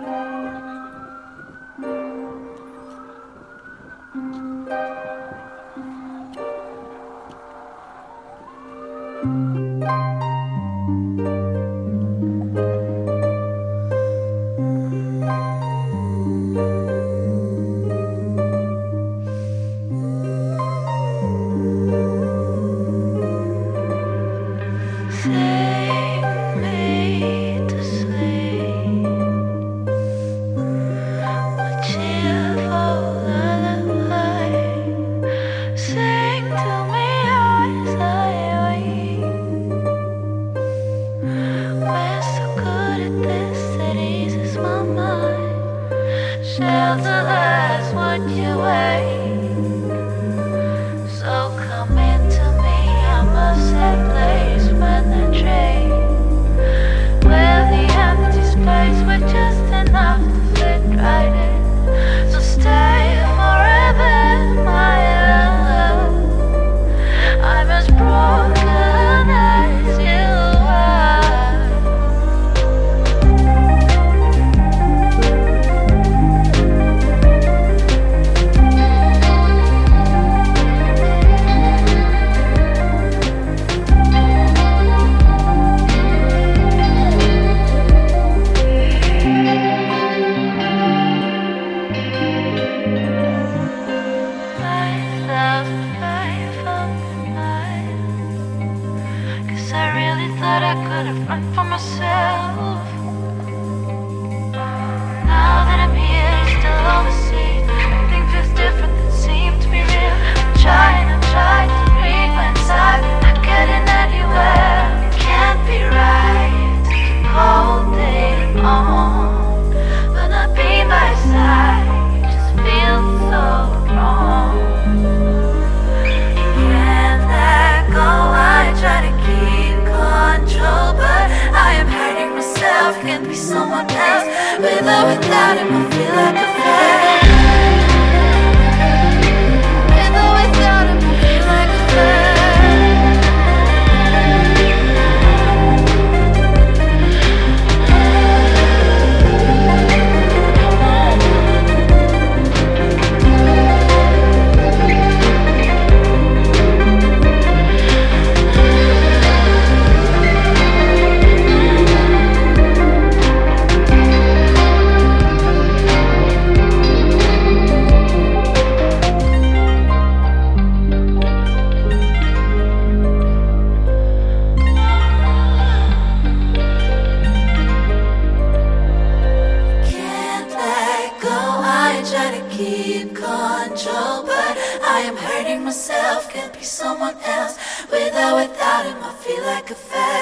say tell the lies what you weigh. that I couldn't found for myself. be someone else. With or without him, I feel like keep control, but I am hurting myself. Can't be someone else. Without, without him, I feel like a failure.